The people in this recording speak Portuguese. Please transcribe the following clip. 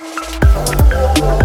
Música